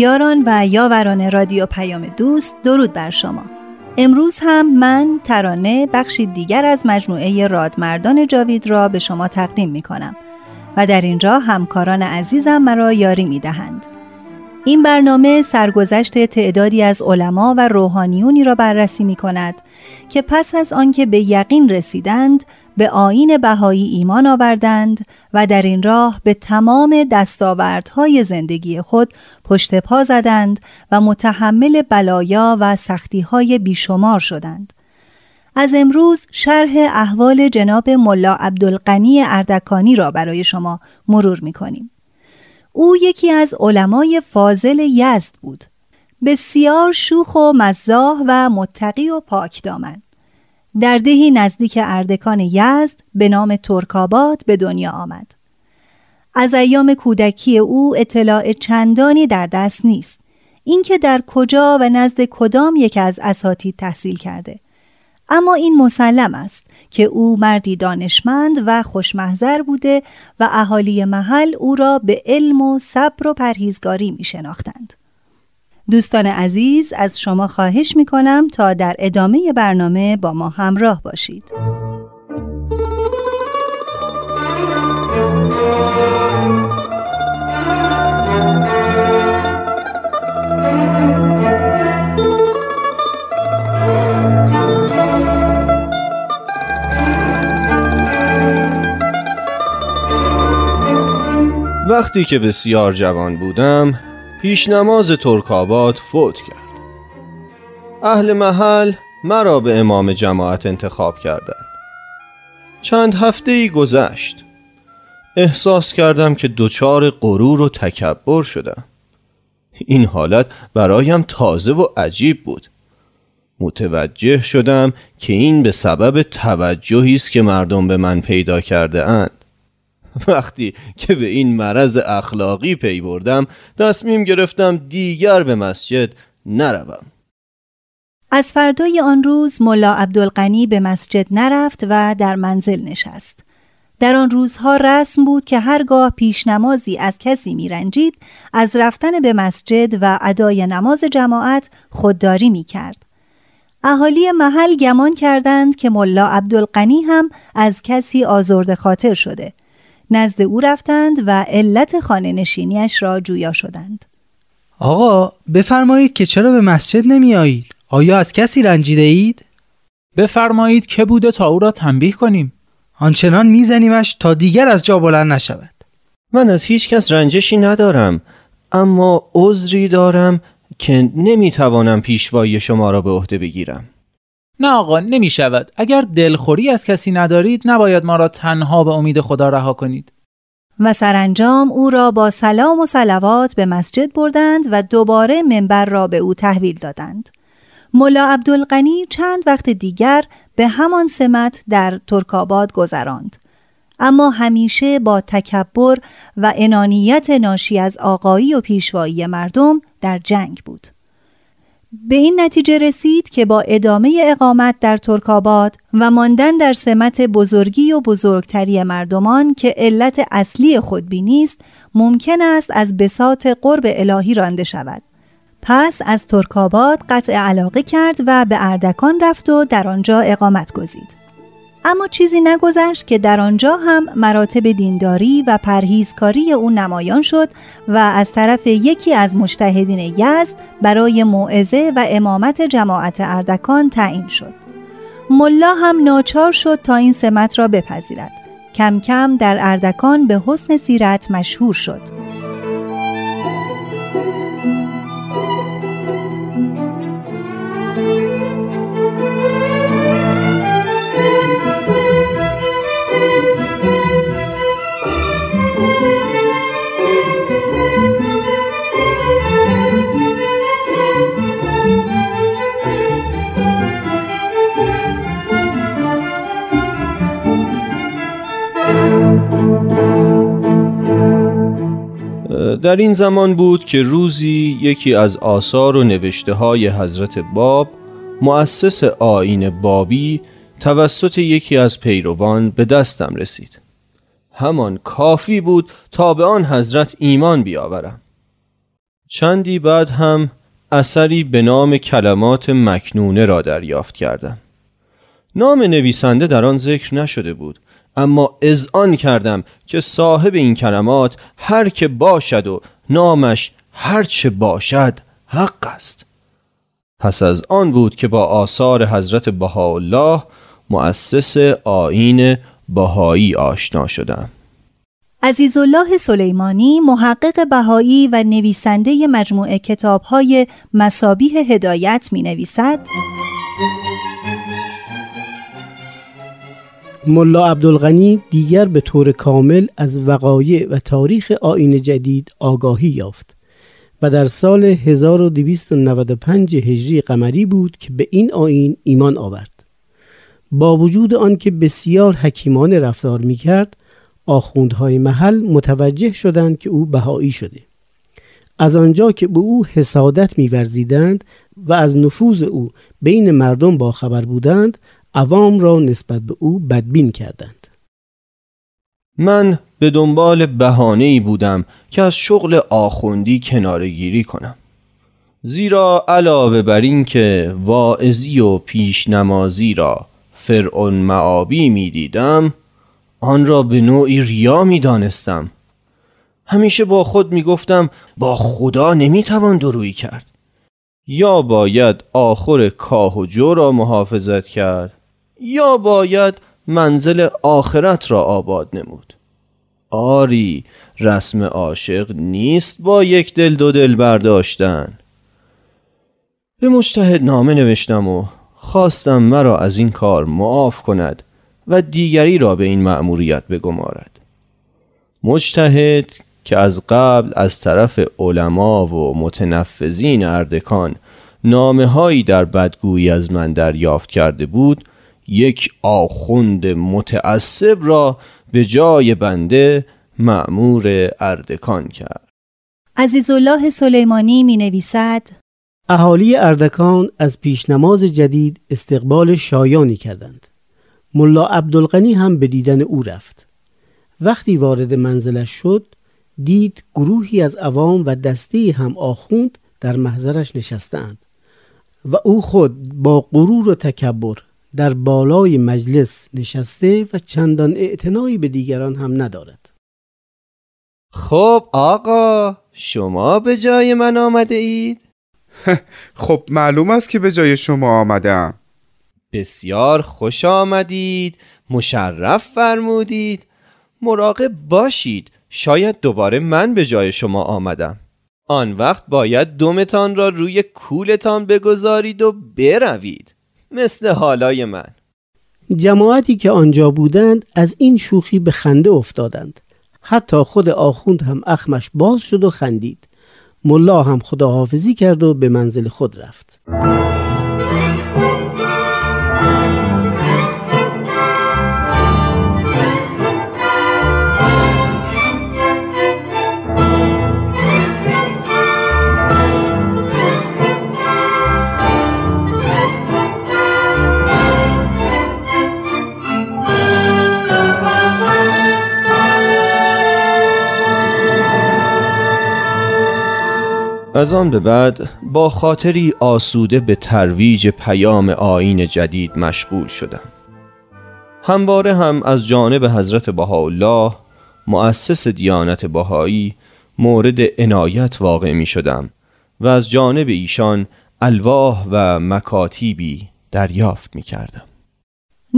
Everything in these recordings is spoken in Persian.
یاران و یاوران رادیو پیام دوست درود بر شما امروز هم من ترانه بخشی دیگر از مجموعه رادمردان جاوید را به شما تقدیم می کنم و در اینجا همکاران عزیزم مرا یاری می دهند. این برنامه سرگذشت تعدادی از علما و روحانیونی را بررسی می کند که پس از آنکه به یقین رسیدند به آین بهایی ایمان آوردند و در این راه به تمام دستاوردهای زندگی خود پشت پا زدند و متحمل بلایا و سختیهای بیشمار شدند. از امروز شرح احوال جناب ملا عبدالقنی اردکانی را برای شما مرور می کنیم. او یکی از علمای فاضل یزد بود. بسیار شوخ و مزاح و متقی و پاک دامن. در دهی نزدیک اردکان یزد به نام ترکابات به دنیا آمد. از ایام کودکی او اطلاع چندانی در دست نیست. اینکه در کجا و نزد کدام یک از اساتید تحصیل کرده. اما این مسلم است که او مردی دانشمند و خوشمحضر بوده و اهالی محل او را به علم و صبر و پرهیزگاری می شناختند. دوستان عزیز از شما خواهش می کنم تا در ادامه برنامه با ما همراه باشید. وقتی که بسیار جوان بودم پیش نماز ترکابات فوت کرد. اهل محل مرا به امام جماعت انتخاب کردند. چند هفته ای گذشت. احساس کردم که دچار غرور و تکبر شدم. این حالت برایم تازه و عجیب بود. متوجه شدم که این به سبب توجهی است که مردم به من پیدا کرده اند. وقتی که به این مرض اخلاقی پی بردم تصمیم گرفتم دیگر به مسجد نروم. از فردای آن روز ملا عبدالقنی به مسجد نرفت و در منزل نشست. در آن روزها رسم بود که هرگاه پیش نمازی از کسی میرنجید از رفتن به مسجد و ادای نماز جماعت خودداری می کرد. اهالی محل گمان کردند که ملا عبدالقنی هم از کسی آزرد خاطر شده. نزد او رفتند و علت خانه نشینیش را جویا شدند آقا بفرمایید که چرا به مسجد نمی آیید؟ آیا از کسی رنجیده اید؟ بفرمایید که بوده تا او را تنبیه کنیم آنچنان میزنیمش تا دیگر از جا بلند نشود من از هیچ کس رنجشی ندارم اما عذری دارم که نمی‌توانم پیشوایی شما را به عهده بگیرم نه آقا نمی شود اگر دلخوری از کسی ندارید نباید ما را تنها به امید خدا رها کنید. و سرانجام او را با سلام و سلوات به مسجد بردند و دوباره منبر را به او تحویل دادند. ملا عبدالقنی چند وقت دیگر به همان سمت در ترکاباد گذراند. اما همیشه با تکبر و انانیت ناشی از آقایی و پیشوایی مردم در جنگ بود. به این نتیجه رسید که با ادامه اقامت در ترکاباد و ماندن در سمت بزرگی و بزرگتری مردمان که علت اصلی خودبینی است ممکن است از بساط قرب الهی رانده شود. پس از ترکاباد قطع علاقه کرد و به اردکان رفت و در آنجا اقامت گزید. اما چیزی نگذشت که در آنجا هم مراتب دینداری و پرهیزکاری او نمایان شد و از طرف یکی از مجتهدین یزد برای موعظه و امامت جماعت اردکان تعیین شد. ملا هم ناچار شد تا این سمت را بپذیرد. کم کم در اردکان به حسن سیرت مشهور شد. در این زمان بود که روزی یکی از آثار و نوشته های حضرت باب مؤسس آین بابی توسط یکی از پیروان به دستم رسید. همان کافی بود تا به آن حضرت ایمان بیاورم. چندی بعد هم اثری به نام کلمات مکنونه را دریافت کردم. نام نویسنده در آن ذکر نشده بود. اما اذعان کردم که صاحب این کلمات هر که باشد و نامش هر چه باشد حق است. پس از آن بود که با آثار حضرت بهاءالله مؤسس آین بهایی آشنا شدم. عزیزالله سلیمانی محقق بهایی و نویسنده مجموعه کتابهای مسابیح هدایت می نویسد ملا عبدالغنی دیگر به طور کامل از وقایع و تاریخ آین جدید آگاهی یافت و در سال 1295 هجری قمری بود که به این آین ایمان آورد. با وجود آنکه بسیار حکیمانه رفتار می کرد آخوندهای محل متوجه شدند که او بهایی شده. از آنجا که به او حسادت میورزیدند و از نفوذ او بین مردم باخبر بودند عوام را نسبت به او بدبین کردند. من به دنبال بهانه بودم که از شغل آخوندی کنارگیری کنم. زیرا علاوه بر این که واعظی و پیش نمازی را فرعون معابی می دیدم آن را به نوعی ریا می دانستم همیشه با خود می گفتم با خدا نمی توان درویی کرد. یا باید آخر کاه و جو را محافظت کرد؟ یا باید منزل آخرت را آباد نمود؟ آری رسم عاشق نیست با یک دل دو دل برداشتن. به مجتهد نامه نوشتم و خواستم مرا از این کار معاف کند و دیگری را به این مأموریت بگمارد. مجتهد که از قبل از طرف علما و متنفذین اردکان نامه هایی در بدگویی از من دریافت کرده بود یک آخوند متعصب را به جای بنده معمور اردکان کرد. عزیزالله سلیمانی می نویسد اهالی اردکان از پیشنماز جدید استقبال شایانی کردند. ملا عبدالغنی هم به دیدن او رفت. وقتی وارد منزلش شد دید گروهی از عوام و دسته هم آخوند در محضرش نشستند و او خود با غرور و تکبر در بالای مجلس نشسته و چندان اعتنایی به دیگران هم ندارد. خب آقا شما به جای من آمده اید؟ خب معلوم است که به جای شما آمدم. بسیار خوش آمدید مشرف فرمودید. مراقب باشید شاید دوباره من به جای شما آمدم. آن وقت باید دومتان را روی کولتان بگذارید و بروید. مثل حالای من. جماعتی که آنجا بودند از این شوخی به خنده افتادند. حتی خود آخوند هم اخمش باز شد و خندید. ملا هم خداحافظی کرد و به منزل خود رفت. از آن به بعد با خاطری آسوده به ترویج پیام آین جدید مشغول شدم همواره هم از جانب حضرت بهاءالله مؤسس دیانت بهایی مورد عنایت واقع می شدم و از جانب ایشان الواح و مکاتیبی دریافت می کردم.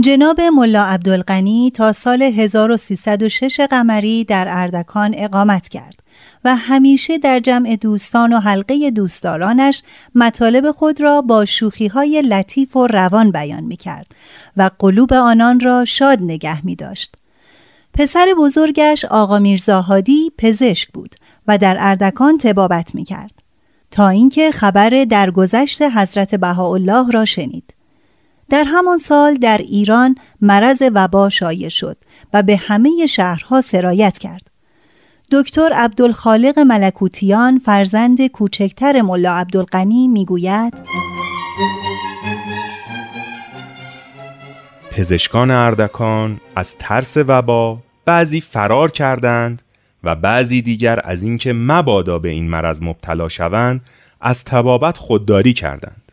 جناب ملا عبدالغنی تا سال 1306 قمری در اردکان اقامت کرد و همیشه در جمع دوستان و حلقه دوستدارانش مطالب خود را با شوخی های لطیف و روان بیان می کرد و قلوب آنان را شاد نگه می داشت. پسر بزرگش آقا میرزاهادی پزشک بود و در اردکان تبابت می کرد. تا اینکه خبر درگذشت حضرت بهاءالله را شنید. در همان سال در ایران مرض وبا شایع شد و به همه شهرها سرایت کرد. دکتر عبدالخالق ملکوتیان فرزند کوچکتر ملا عبدالغنی می‌گوید پزشکان اردکان از ترس وبا بعضی فرار کردند و بعضی دیگر از اینکه مبادا به این مرض مبتلا شوند از تبابت خودداری کردند.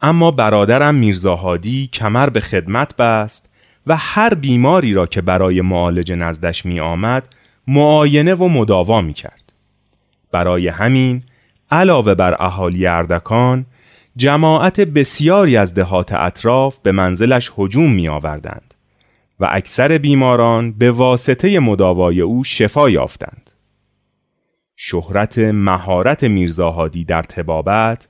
اما برادرم میرزاهادی کمر به خدمت بست و هر بیماری را که برای معالجه نزدش می آمد معاینه و مداوا می کرد. برای همین علاوه بر اهالی اردکان جماعت بسیاری از دهات اطراف به منزلش هجوم می آوردند و اکثر بیماران به واسطه مداوای او شفا یافتند. شهرت مهارت میرزاهادی در تبابت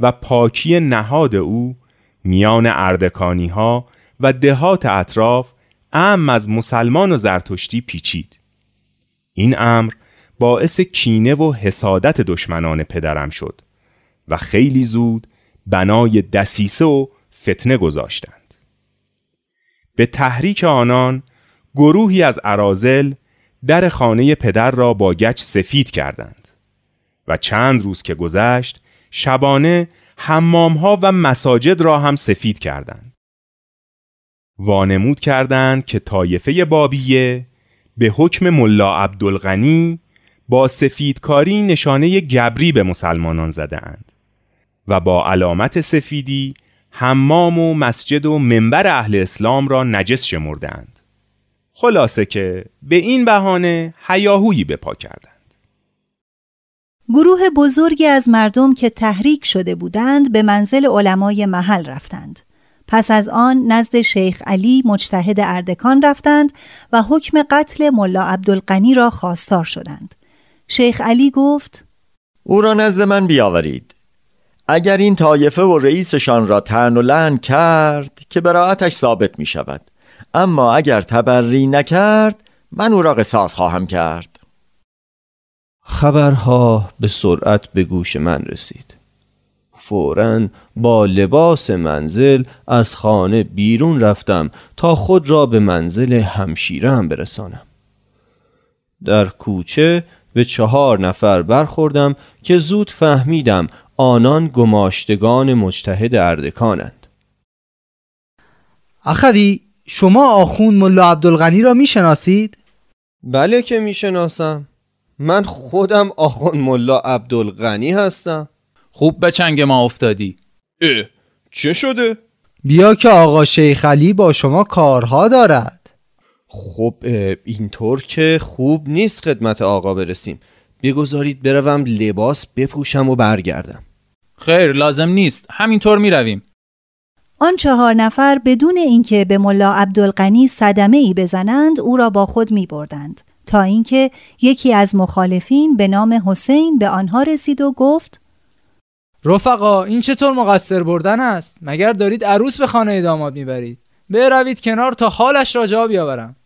و پاکی نهاد او میان اردکانی ها و دهات اطراف ام از مسلمان و زرتشتی پیچید. این امر باعث کینه و حسادت دشمنان پدرم شد و خیلی زود بنای دسیسه و فتنه گذاشتند. به تحریک آنان گروهی از عرازل در خانه پدر را با گچ سفید کردند و چند روز که گذشت شبانه حمامها و مساجد را هم سفید کردند. وانمود کردند که طایفه بابیه به حکم ملا عبدالغنی با سفیدکاری نشانه گبری به مسلمانان زدهاند و با علامت سفیدی حمام و مسجد و منبر اهل اسلام را نجس شمردند خلاصه که به این بهانه حیاهویی به پا کردند. گروه بزرگی از مردم که تحریک شده بودند به منزل علمای محل رفتند. پس از آن نزد شیخ علی مجتهد اردکان رفتند و حکم قتل ملا عبدالقنی را خواستار شدند. شیخ علی گفت او را نزد من بیاورید. اگر این طایفه و رئیسشان را تن و لن کرد که براعتش ثابت می شود. اما اگر تبری نکرد من او را قصاص خواهم کرد. خبرها به سرعت به گوش من رسید. فورا با لباس منزل از خانه بیرون رفتم تا خود را به منزل همشیرم برسانم. در کوچه به چهار نفر برخوردم که زود فهمیدم آنان گماشتگان مجتهد اردکانند. اخوی شما آخون ملا عبدالغنی را می‌شناسید؟ بله که می‌شناسم. من خودم آخون ملا عبدالغنی هستم. خوب به چنگ ما افتادی. اه چه شده؟ بیا که آقا شیخ علی با شما کارها دارد. خب اینطور که خوب نیست خدمت آقا برسیم. بگذارید بروم لباس بپوشم و برگردم. خیر لازم نیست. همینطور می‌رویم. آن چهار نفر بدون اینکه به ملا عبدالغنی صدمه ای بزنند او را با خود می بردند تا اینکه یکی از مخالفین به نام حسین به آنها رسید و گفت رفقا این چطور مقصر بردن است؟ مگر دارید عروس به خانه داماد می‌برید؟ بروید کنار تا حالش را جا بیاورم.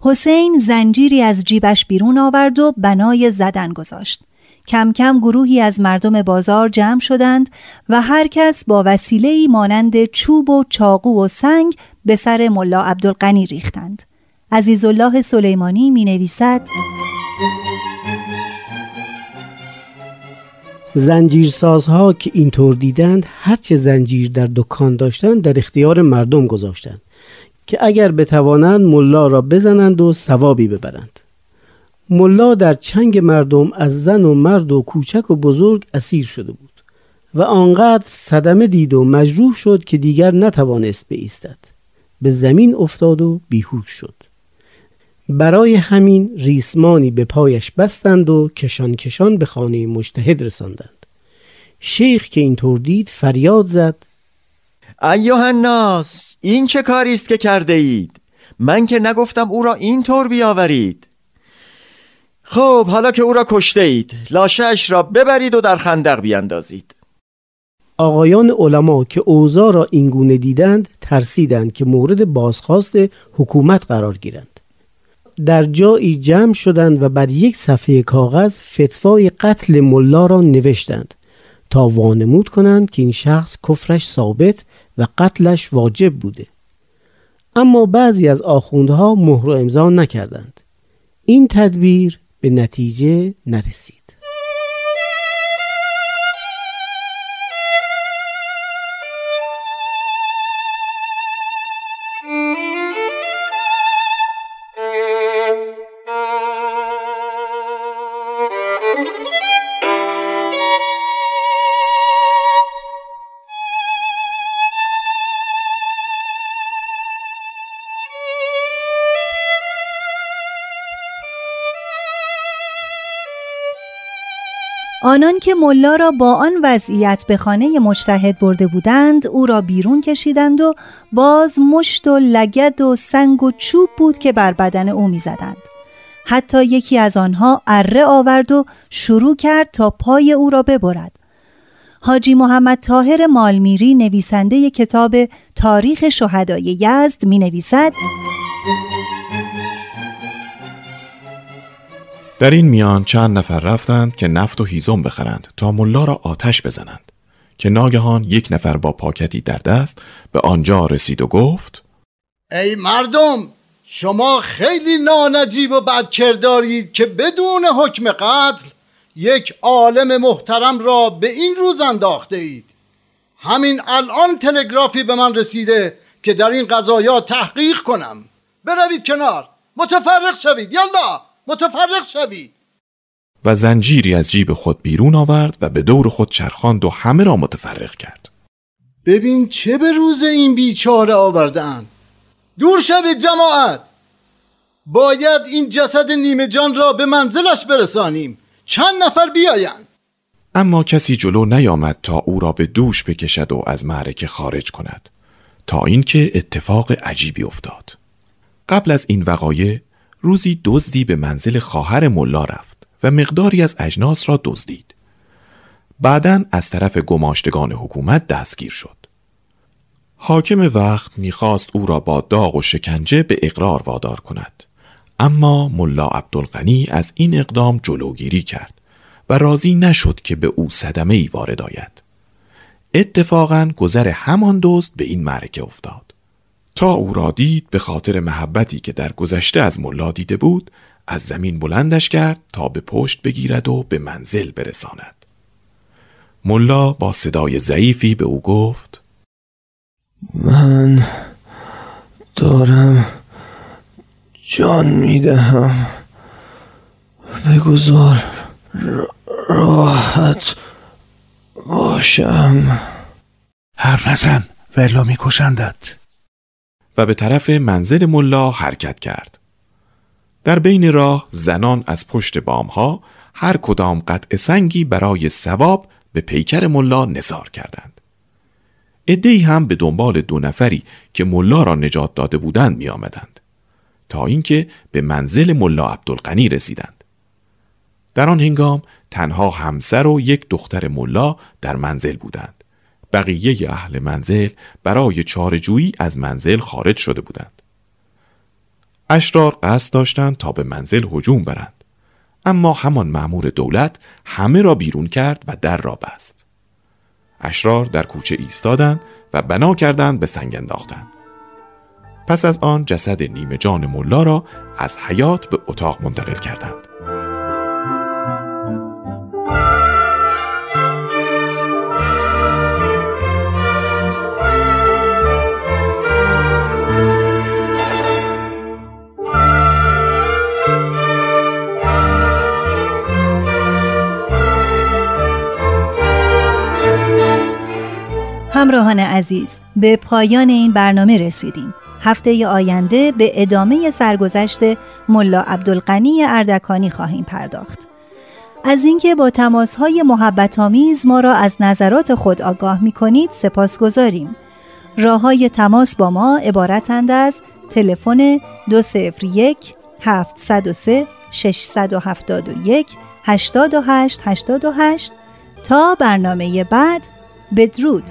حسین زنجیری از جیبش بیرون آورد و بنای زدن گذاشت. کم کم گروهی از مردم بازار جمع شدند و هر کس با وسیله‌ای مانند چوب و چاقو و سنگ به سر ملا عبدالقنی ریختند. عزیزالله سلیمانی می نویسد زنجیرسازها که اینطور دیدند هرچه زنجیر در دکان داشتند در اختیار مردم گذاشتند که اگر بتوانند ملا را بزنند و ثوابی ببرند. ملا در چنگ مردم از زن و مرد و کوچک و بزرگ اسیر شده بود و آنقدر صدمه دید و مجروح شد که دیگر نتوانست بایستد. به زمین افتاد و بیهوش شد. برای همین ریسمانی به پایش بستند و کشان کشان به خانه مجتهد رساندند. شیخ که اینطور دید فریاد زد ایوه الناس این چه کاری است که کرده اید؟ من که نگفتم او را اینطور بیاورید. خب حالا که او را کشته اید لاشش را ببرید و در خندق بیاندازید. آقایان علما که اوضاع را اینگونه دیدند ترسیدند که مورد بازخواست حکومت قرار گیرند. در جایی جمع شدند و بر یک صفحه کاغذ فتوای قتل ملا را نوشتند تا وانمود کنند که این شخص کفرش ثابت و قتلش واجب بوده. اما بعضی از آخوندها مهر و امضا نکردند. این تدبیر به نتیجه نرسید. آنان که ملا را با آن وضعیت به خانه مجتهد برده بودند او را بیرون کشیدند و باز مشت و لگد و سنگ و چوب بود که بر بدن او می‌زدند. حتی یکی از آنها اره آورد و شروع کرد تا پای او را ببرد. حاجی محمد طاهر مالمیری نویسنده کتاب تاریخ شهدای یزد می نویسد در این میان چند نفر رفتند که نفت و هیزم بخرند تا ملا را آتش بزنند که ناگهان یک نفر با پاکتی در دست به آنجا رسید و گفت ای مردم شما خیلی نانجیب و بدکردارید که بدون حکم قتل یک عالم محترم را به این روز انداخته اید. همین الان تلگرافی به من رسیده که در این قضایا تحقیق کنم. بروید کنار. متفرق شوید. یالله متفرق شوید. و زنجیری از جیب خود بیرون آورد و به دور خود چرخاند و همه را متفرق کرد. ببین چه به روز این بیچاره آوردن دور شوید جماعت. باید این جسد نیمه جان را به منزلش برسانیم. چند نفر بیایند. اما کسی جلو نیامد تا او را به دوش بکشد و از معرکه خارج کند تا اینکه اتفاق عجیبی افتاد. قبل از این وقایع روزی دزدی به منزل خواهر ملا رفت و مقداری از اجناس را دزدید. بعدا از طرف گماشتگان حکومت دستگیر شد. حاکم وقت می‌خواست او را با داغ و شکنجه به اقرار وادار کند. اما ملا عبدالغنی از این اقدام جلوگیری کرد و راضی نشد که به او صدمه ای وارد آید. اتفاقا گذر همان دزد به این معرکه افتاد. تا او را دید به خاطر محبتی که در گذشته از ملا دیده بود از زمین بلندش کرد تا به پشت بگیرد و به منزل برساند. ملا با صدای ضعیفی به او گفت من دارم جان می‌دهم. بگذار راحت باشم. هر نزن ولا میکشندت. و به طرف منزل ملا حرکت کرد. در بین راه زنان از پشت بامها هر کدام قطع سنگی برای سواب به پیکر ملا نزار کردند. ادهی هم به دنبال دو نفری که ملا را نجات داده بودند می آمدند. تا اینکه به منزل ملا عبدالغنی رسیدند. در آن هنگام تنها همسر و یک دختر ملا در منزل بودند. بقیه اهل منزل برای چارجویی از منزل خارج شده بودند. اشرار قصد داشتند تا به منزل هجوم برند. اما همان مأمور دولت همه را بیرون کرد و در را بست. اشرار در کوچه ایستادند و بنا کردند به سنگ انداختند. پس از آن جسد نیمه جان ملا را از حیات به اتاق منتقل کردند. همراهان عزیز به پایان این برنامه رسیدیم. هفته آینده به ادامه سرگذشت ملا عبدالقنی اردکانی خواهیم پرداخت. از اینکه با تماسهای محبت آمیز ما را از نظرات خود آگاه می کنید سپاس گذاریم. راه های تماس با ما عبارتند از تلفن 201 703 671 828 88 تا برنامه بعد بدرود.